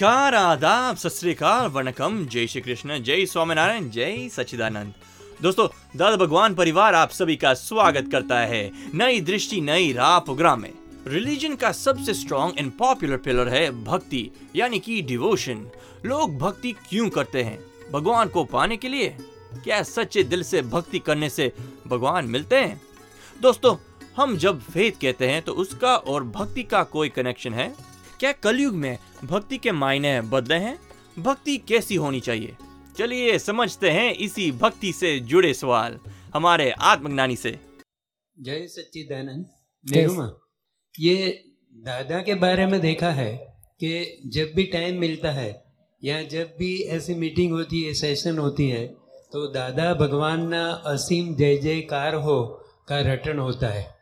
नमस्कार आदाब सत वणकम। जय श्री कृष्ण, जय स्वामीनारायण, जय सच्चिदानंद। दोस्तों, दादा भगवान परिवार आप सभी का स्वागत करता है नई दृष्टि, नई राह प्रोग्राम में। रिलीजन का सबसे स्ट्रॉन्ग एंड पॉपुलर पिलर है भक्ति, यानी कि डिवोशन लोग भक्ति क्यों करते हैं? भगवान को पाने के लिए क्या सच्चे दिल से भक्ति करने से भगवान मिलते हैं? दोस्तों, हम जब फेथ कहते हैं तो उसका और भक्ति का कोई कनेक्शन है? क्या कलयुग में भक्ति के मायने बदले हैं? भक्ति कैसी होनी चाहिए? चलिए समझते हैं इसी भक्ति से जुड़े सवाल हमारे आत्मज्ञानी से। जय सच्चिदानंद। नेरुमा ये दादा के बारे में देखा है कि जब भी टाइम मिलता है या जब भी ऐसी मीटिंग होती है सेशन होती है तो दादा भगवान ना असीम जय जयकार हो का रटन होता है।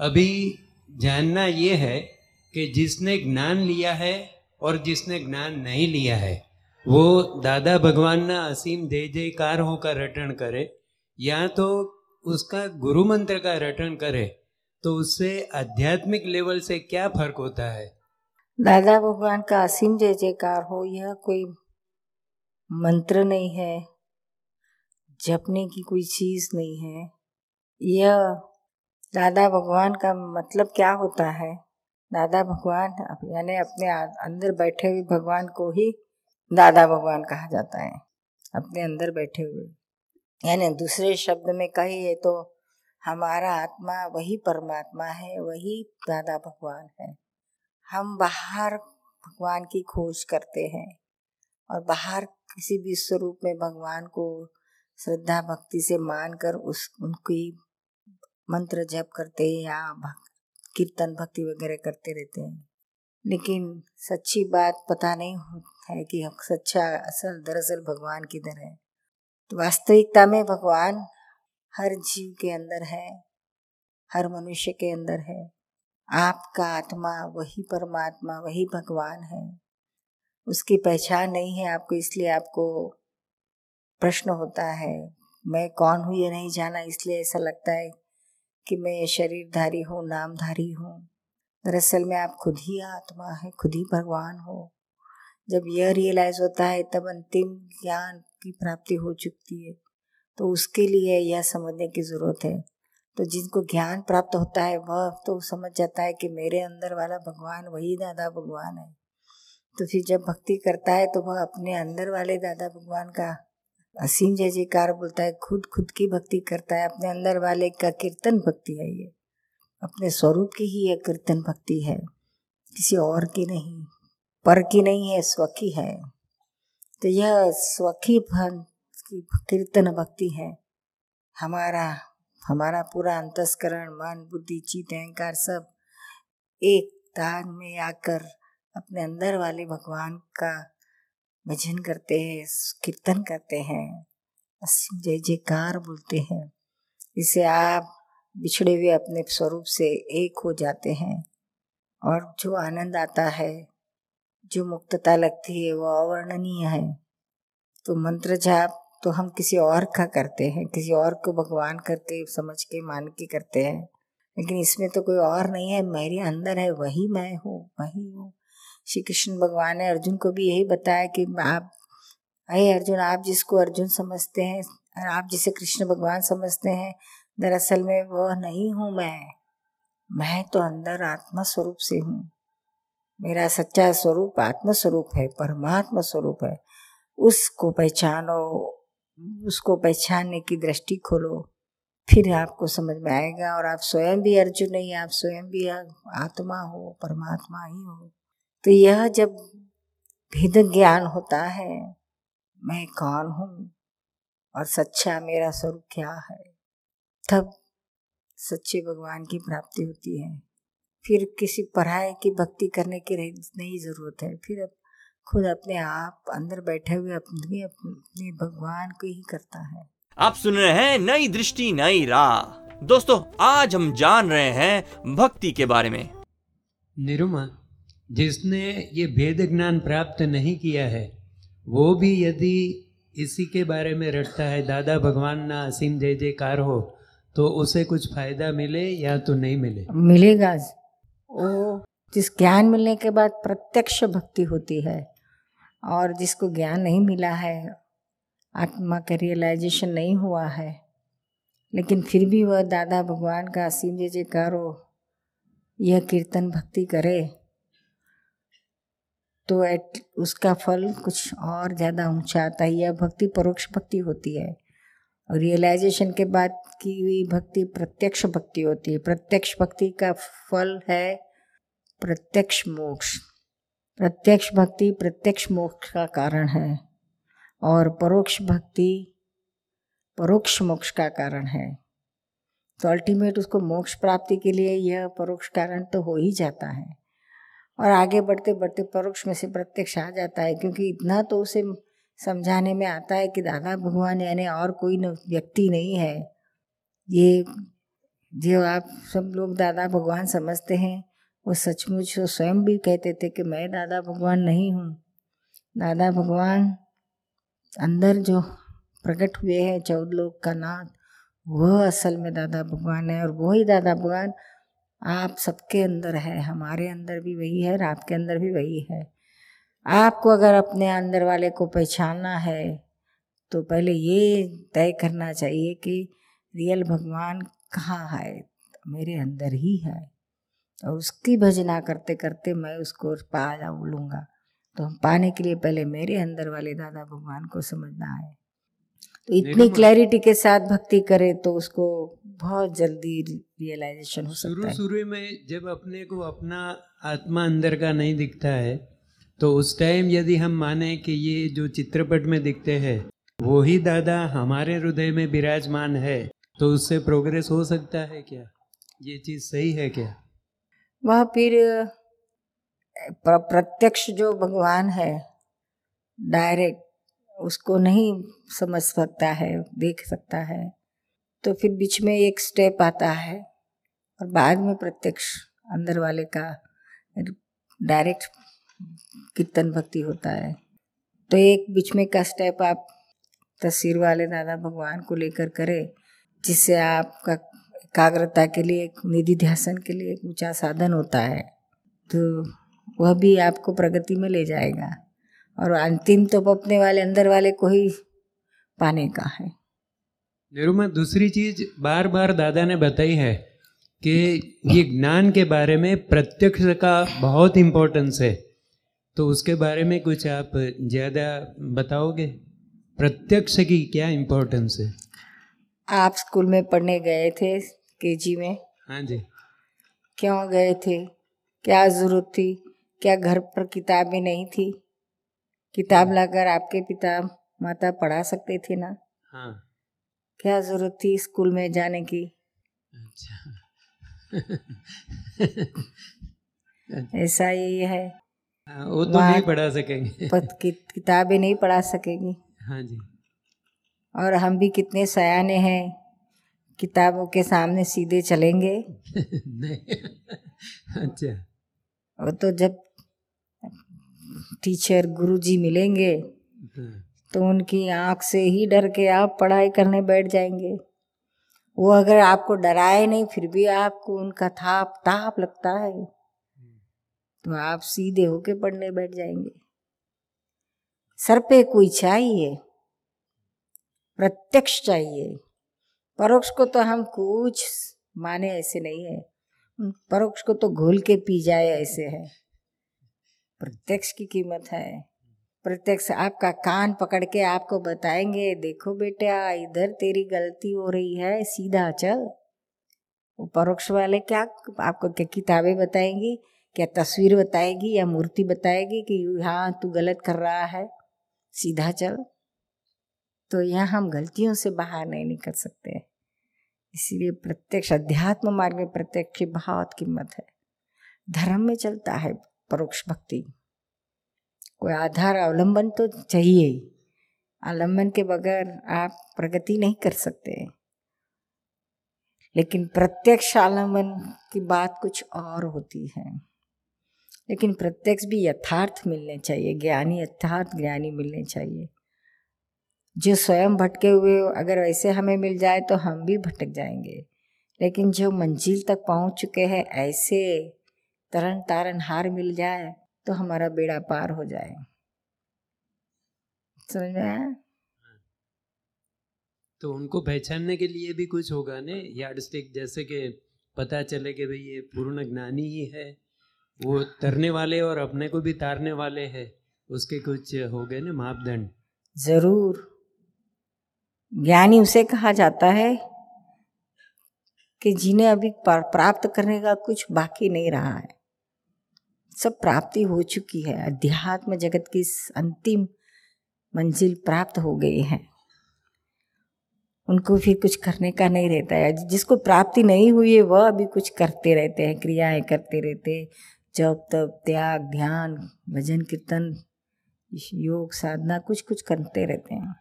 अभी जानना ये है कि जिसने ज्ञान लिया है और जिसने ज्ञान नहीं लिया है, वो दादा भगवान ना असीम जय जयकार हो का रटन करे, या तो उसका गुरु मंत्र का रटन करे तो उससे आध्यात्मिक लेवल से क्या फ़र्क होता है? दादा भगवान का असीम जय जयकार हो, यह कोई मंत्र नहीं है, जपने की कोई चीज़ नहीं है। यह दादा भगवान का मतलब क्या होता है? दादा भगवान यानी अपने अंदर बैठे हुए भगवान को ही दादा भगवान कहा जाता है। अपने अंदर बैठे हुए। यानी दूसरे शब्द में कहिए तो हमारा आत्मा वही परमात्मा है, वही दादा भगवान है। हम बाहर भगवान की खोज करते हैं और बाहर किसी भी स्वरूप में भगवान को श्रद्धा, भक्ति से मानकर उस, उनकी मंत्र जप करते हैं, या कीर्तन भक्ति वगैरह करते रहते हैं। लेकिन सच्ची बात पता नहीं है कि सच्चा, असल, दरअसल भगवान किधर है। तो वास्तविकता में भगवान हर जीव के अंदर है, हर मनुष्य के अंदर है। आपका आत्मा वही परमात्मा, वही भगवान है। उसकी पहचान नहीं है आपको, इसलिए आपको प्रश्न होता है, मैं कौन हूँ ये नहीं जाना, इसलिए ऐसा लगता है कि मैं शरीरधारी हूँ, नामधारी हूँ। दरअसल में आप खुद ही आत्मा है, खुद ही भगवान हो। जब यह रियलाइज़ होता है, तब अंतिम ज्ञान की प्राप्ति हो चुकी है। तो उसके लिए यह समझने की ज़रूरत है। तो जिनको ज्ञान प्राप्त होता है, वह तो समझ जाता है कि मेरे अंदर वाला भगवान वही दादा भगवान है। तो फिर जब भक्ति करता है तो वह अपने अंदर वाले दादा भगवान का असीम जय जयकार बोलता है, खुद खुद की भक्ति करता है, अपने अंदर वाले का कीर्तन भक्ति है ये। अपने स्वरूप की ही यह कीर्तन भक्ति है। किसी और की नहीं, पर की नहीं है, स्व की है। तो यह स्वकी की कीर्तन भक्ति है। हमारा हमारा पूरा अंतस्करण, मन, बुद्धि चित अहंकार सब एक तान में आकर अपने अंदर वाले भगवान का भजन करते हैं, कीर्तन करते हैं असीम जय जयकार बोलते हैं। इसे आप बिछड़े हुए अपने स्वरूप से एक हो जाते हैं और जो आनंद आता है, जो मुक्तता लगती है, वो अवर्णनीय है। तो मंत्र जाप तो हम किसी और का करते हैं, किसी और को भगवान करके, समझ के, मान के करते हैं। लेकिन इसमें तो कोई और नहीं है, मेरे अंदर है, वही मैं हूँ, वही हूँ। श्री कृष्ण भगवान ने अर्जुन को भी यही बताया कि आप अरे अर्जुन, आप जिसको अर्जुन समझते हैं, और आप जिसे कृष्ण भगवान समझते हैं, दरअसल में वह नहीं हूँ मैं। मैं तो अंदर आत्मा स्वरूप से हूँ। मेरा सच्चा स्वरूप आत्म स्वरूप है, परमात्मा स्वरूप है। उसको पहचानो, उसको पहचानने की दृष्टि खोलो। फिर आपको समझ में आएगा, और आप स्वयं भी अर्जुन नहीं, आप स्वयं भी आत्मा हो, परमात्मा ही हो। तो यह जब भेद ज्ञान होता है मैं कौन हूँ? और सच्चा मेरा स्वरूप क्या है? तब सच्चे भगवान की प्राप्ति होती है। फिर किसी पढ़ाई की भक्ति करने की नहीं ज़रूरत है। फिर अब खुद अपने आप अंदर बैठे हुए अपने अपने भगवान को ही करता है। आप सुन रहे हैं नई दृष्टि नई राह। दोस्तों आज हम जान रहे हैं भक्ति के बारे में। निरुमा जिसने ये भेद ज्ञान प्राप्त नहीं किया है, वो भी यदि इसी के बारे में रटता है, दादा भगवान ना असीम जय जयकार हो तो उसे कुछ फ़ायदा मिले या तो नहीं मिले? मिलेगा वो जिस ज्ञान मिलने के बाद प्रत्यक्ष भक्ति होती है और जिसको ज्ञान नहीं मिला है, आत्मा का रियलाइजेशन नहीं हुआ है, लेकिन फिर भी वह दादा भगवान का असीम जय जयकार हो, यह कीर्तन भक्ति करे तो एट उसका फल कुछ और ज़्यादा ऊँचा आता है, यह भक्ति परोक्ष भक्ति होती है। और रियलाइजेशन के बाद की हुई भक्ति प्रत्यक्ष भक्ति होती है। प्रत्यक्ष भक्ति का फल है प्रत्यक्ष मोक्ष। प्रत्यक्ष भक्ति प्रत्यक्ष मोक्ष का कारण है और परोक्ष भक्ति परोक्ष मोक्ष का कारण है। तो अल्टीमेट उसको मोक्ष प्राप्ति के लिए यह परोक्ष कारण तो हो ही जाता है। और आगे बढ़ते बढ़ते परोक्ष में से प्रत्यक्ष आ जाता है, क्योंकि इतना तो उसे समझाने में आता है कि दादा भगवान यानी और कोई व्यक्ति नहीं है। ये, जो आप सब लोग दादा भगवान समझते हैं, वो सचमुच वो स्वयं भी कहते थे कि मैं दादा भगवान नहीं हूँ। दादा भगवान अंदर जो प्रकट हुए हैं चौदह लोग का नाथ वह असल में दादा भगवान है और वही दादा भगवान आप सबके अंदर है, हमारे अंदर भी वही है और आपके अंदर भी वही है। आपको अगर अपने अंदर वाले को पहचानना है तो पहले ये तय करना चाहिए कि रियल भगवान कहाँ है? मेरे अंदर ही है और उसकी भजना करते करते मैं उसको पा लूँगा। तो हम पाने के लिए पहले मेरे अंदर वाले दादा भगवान को समझना है। तो इतनी क्लैरिटी के साथ भक्ति करे तो उसको बहुत जल्दी रियलाइजेशन हो सकता है। शुरू में जब अपने को अपना आत्मा अंदर का नहीं दिखता है तो उस टाइम यदि हम माने कि ये जो चित्रपट में दिखते हैं वो ही दादा हमारे हृदय में विराजमान है तो उससे प्रोग्रेस हो सकता है क्या? ये चीज़ सही है क्या? वह फिर प्रत्यक्ष जो भगवान है डायरेक्ट उसको नहीं समझ सकता है, देख सकता है। तो फिर बीच में एक स्टेप आता है और बाद में प्रत्यक्ष अंदर वाले का डायरेक्ट कीर्तन भक्ति होता है। तो एक बीच में का स्टेप आप तस्वीर वाले दादा भगवान को लेकर करें, जिससे आपका एकाग्रता के लिए, एक निधि ध्यासन के लिए एक ऊँचा साधन होता है। तो वह भी आपको प्रगति में ले जाएगा। और अंतिम तो अपने वाले अंदर वाले को ही पाने का है। निरुमा दूसरी चीज़ बार बार दादा ने बताई है कि ये ज्ञान के बारे में प्रत्यक्ष का बहुत इम्पोर्टेंस है। तो उसके बारे में कुछ आप ज़्यादा बताओगे? प्रत्यक्ष की क्या इम्पोर्टेंस है? आप स्कूल में पढ़ने गए थे केजी में? हाँ जी। क्यों गए थे? क्या ज़रूरत थी? क्या घर पर किताबें नहीं थी? किताब लाकर आपके पिता माता पढ़ा सकते थे ना? हाँ। क्या ज़रूरत थी स्कूल में जाने की? अच्छा। ऐसा ही है। हाँ, वो तो नहीं पढ़ा सकेंगे। कि, किताबें नहीं पढ़ा सकेंगी। हाँ जी। और हम भी कितने सयाने हैं। किताबों के सामने सीधे चलेंगे। नहीं। अच्छा। वो तो जब टीचर गुरुजी मिलेंगे तो उनकी आँख से ही डर के आप पढ़ाई करने बैठ जाएँगे। वो अगर आपको डराए नहीं, फिर भी आपको उनका थाप ताप लगता है। तो आप सीधे होके पढ़ने बैठ जाएँगे। सर पे कोई चाहिए? प्रत्यक्ष चाहिए। परोक्ष को तो हम कुछ माने ऐसे नहीं है। परोक्ष को तो घोल के पी जाए ऐसे है। प्रत्यक्ष की कीमत है। प्रत्यक्ष आपका कान पकड़ के आपको बताएँगे, देखो बेटा, इधर तेरी गलती हो रही है, सीधा चल। वो परोक्ष वाले क्या आपको क्या किताबें बताएँगी, क्या तस्वीर बताएगी, या मूर्ति बताएगी कि हाँ तू गलत कर रहा है, सीधा चल। तो यहाँ हम गलतियों से बाहर नहीं निकल सकते इसीलिए प्रत्यक्ष, अध्यात्म मार्ग में प्रत्यक्ष की बहुत कीमत है। धर्म में चलता है। परोक्ष भक्ति कोई आधार अवलंबन तो चाहिए ही के बगैर आप प्रगति नहीं कर सकते लेकिन प्रत्यक्ष आलंबन की बात कुछ और होती है लेकिन प्रत्यक्ष भी यथार्थ मिलने चाहिए ज्ञानी यथार्थ ज्ञानी मिलने चाहिए जो स्वयं भटके हुए अगर ऐसे हमें मिल जाए तो हम भी भटक जाएँगे लेकिन जो मंजिल तक पहुँच चुके हैं ऐसे तरन तारन हार मिल जाए तो हमारा बेड़ा पार हो जाए। समझ में आया? तो उनको पहचानने के लिए भी कुछ होगा ने? यार्ड स्टिक जैसे कि पता चले कि भाई ये पूर्ण ज्ञानी ही है वो तरने वाले और अपने को भी तारने वाले हैं उसके कुछ हो गए ना मापदंड? ज़रूर। ज्ञानी उसे कहा जाता है कि जिन्हें अभी प्राप्त करने का कुछ बाकी नहीं रहा है। सब प्राप्ति हो चुकी है। अध्यात्म जगत की अंतिम मंजिल प्राप्त हो गई है। उनको फिर कुछ करने का नहीं रहता है। जिसको प्राप्ति नहीं हुई है, वह अभी कुछ करते रहते हैं, क्रियाएँ करते रहते जब तब त्याग, ध्यान, भजन, कीर्तन योग, साधना कुछ कुछ करते रहते हैं।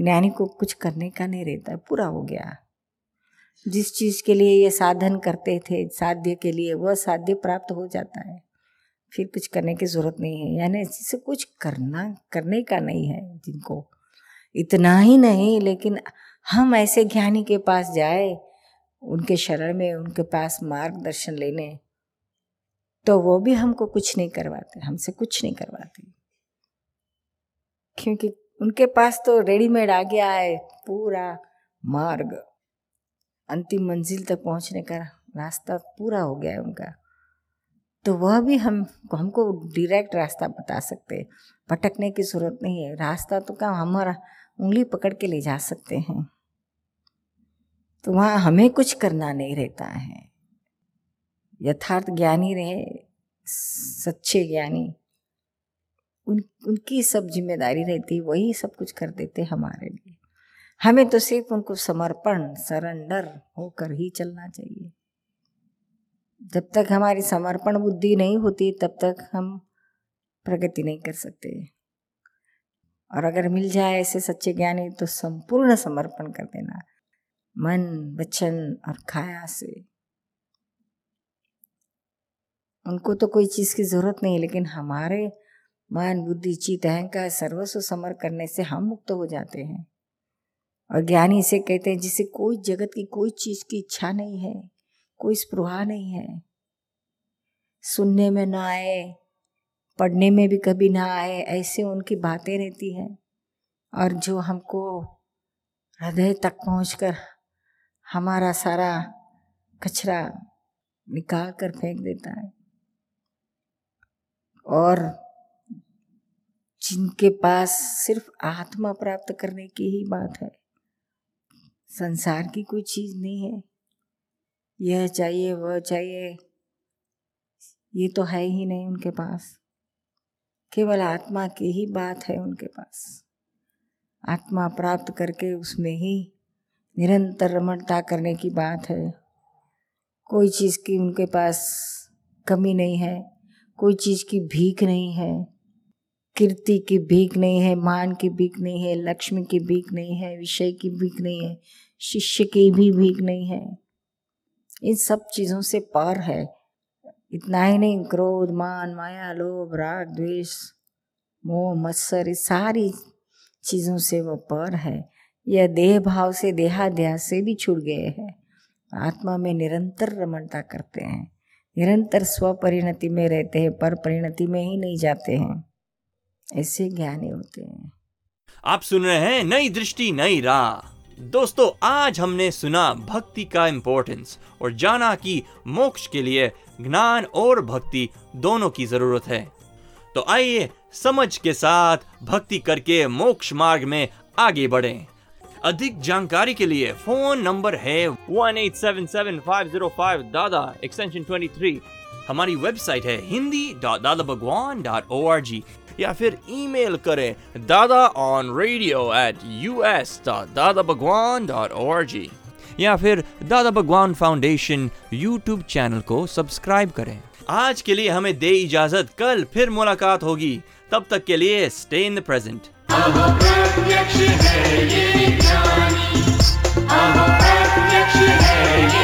ज्ञानी को कुछ करने का नहीं रहता है। पूरा हो गया। जिस चीज़ के लिए ये साधन करते थे, साध्य के लिए, वह साध्य प्राप्त हो जाता है। फिर कुछ करने की ज़रूरत नहीं है। यानी इसी कुछ करना, करने का नहीं है जिनको। इतना ही नहीं, लेकिन हम ऐसे ज्ञानी के पास जाए, उनके शरण में, उनके पास मार्गदर्शन लेने तो वो भी हमको कुछ नहीं करवाते, हमसे कुछ नहीं करवाते। क्योंकि उनके पास तो रेडीमेड आ गया है, पूरा मार्ग। अंतिम मंजिल तक पहुँचने का रास्ता पूरा हो गया है उनका। तो वह भी हम, हमको डायरेक्ट रास्ता बता सकते हैं। भटकने की ज़रूरत नहीं है। रास्ता तो क्या हमारा उंगली पकड़ के ले जा सकते हैं। तो वहाँ हमें कुछ करना नहीं रहता है। यथार्थ ज्ञानी रहे, सच्चे ज्ञानी। उन, उनकी सब ज़िम्मेदारी रहती वही सब कुछ कर देते हमारे लिए। हमें तो सिर्फ़ उनको समर्पण, सरेंडर होकर ही चलना चाहिए। जब तक हमारी समर्पण बुद्धि नहीं होती, तब तक हम प्रगति नहीं कर सकते। और अगर मिल जाए ऐसे सच्चे ज्ञानी तो संपूर्ण समर्पण कर देना। मन, वचन और खाया से। उनको तो कोई चीज़ की ज़रूरत नहीं, लेकिन हमारे मन, बुद्धि चित अहंकार, सर्वस्व समर करने से हम मुक्त हो जाते हैं। और ज्ञानी इसे कहते हैं जिसे कोई जगत की कोई चीज़ की इच्छा नहीं है। कोई स्पृहा नहीं है। सुनने में ना आए, पढ़ने में भी कभी ना आए, ऐसे उनकी बातें रहती हैं। और जो हमको हृदय तक पहुंचकर हमारा सारा कचरा निकाल कर फेंक देता है। और जिनके पास सिर्फ़ आत्मा प्राप्त करने की ही बात है, संसार की कोई चीज़ नहीं है। यह चाहिए वह चाहिए। ये तो है ही नहीं उनके पास। केवल आत्मा की ही बात है उनके पास। आत्मा प्राप्त करके उसमें ही निरंतर रमणता करने की बात है। कोई चीज़ की उनके पास कमी नहीं है, कोई चीज़ की भीख नहीं है। कीर्ति की भीख नहीं है, मान की भीख नहीं है, लक्ष्मी की भीख नहीं है, विषय की भीख नहीं है, शिष्य की भी भीख नहीं है। इन सब चीज़ों से पार है। इतना ही नहीं, क्रोध, मान, माया, लोभ, राग, द्वेष, मोह, मत्सर सारी चीज़ों से वो पर है। यह देह भाव से, देहाध्यास से भी छूट गए हैं। आत्मा में निरंतर रमणता करते हैं। निरंतर स्वपरिणति में रहते हैं, पर परिणति में ही नहीं जाते हैं। ऐसे ज्ञानी होते हैं। आप सुन रहे हैं नई दृष्टि, नई राह। दोस्तों, आज हमने सुना भक्ति का इम्पोर्टेंस और जाना कि मोक्ष के लिए ज्ञान और भक्ति दोनों की ज़रूरत है। तो आइए समझ के साथ भक्ति करके मोक्ष मार्ग में आगे बढ़ें। अधिक जानकारी के लिए फ़ोन नंबर है one eight seven seven five zero five Dada extension twenty three हमारी वेबसाइट है हिंदी या फिर ईमेल करें Dada on radio at U S dot Dada Bhagwan dot O R G या फिर Dada Bhagwan foundation YouTube channel को subscribe करें। आज के लिए हमें दे इजाज़त, कल फिर मुलाकात होगी। तब तक के लिए स्टे इन द प्रेजेंट है ये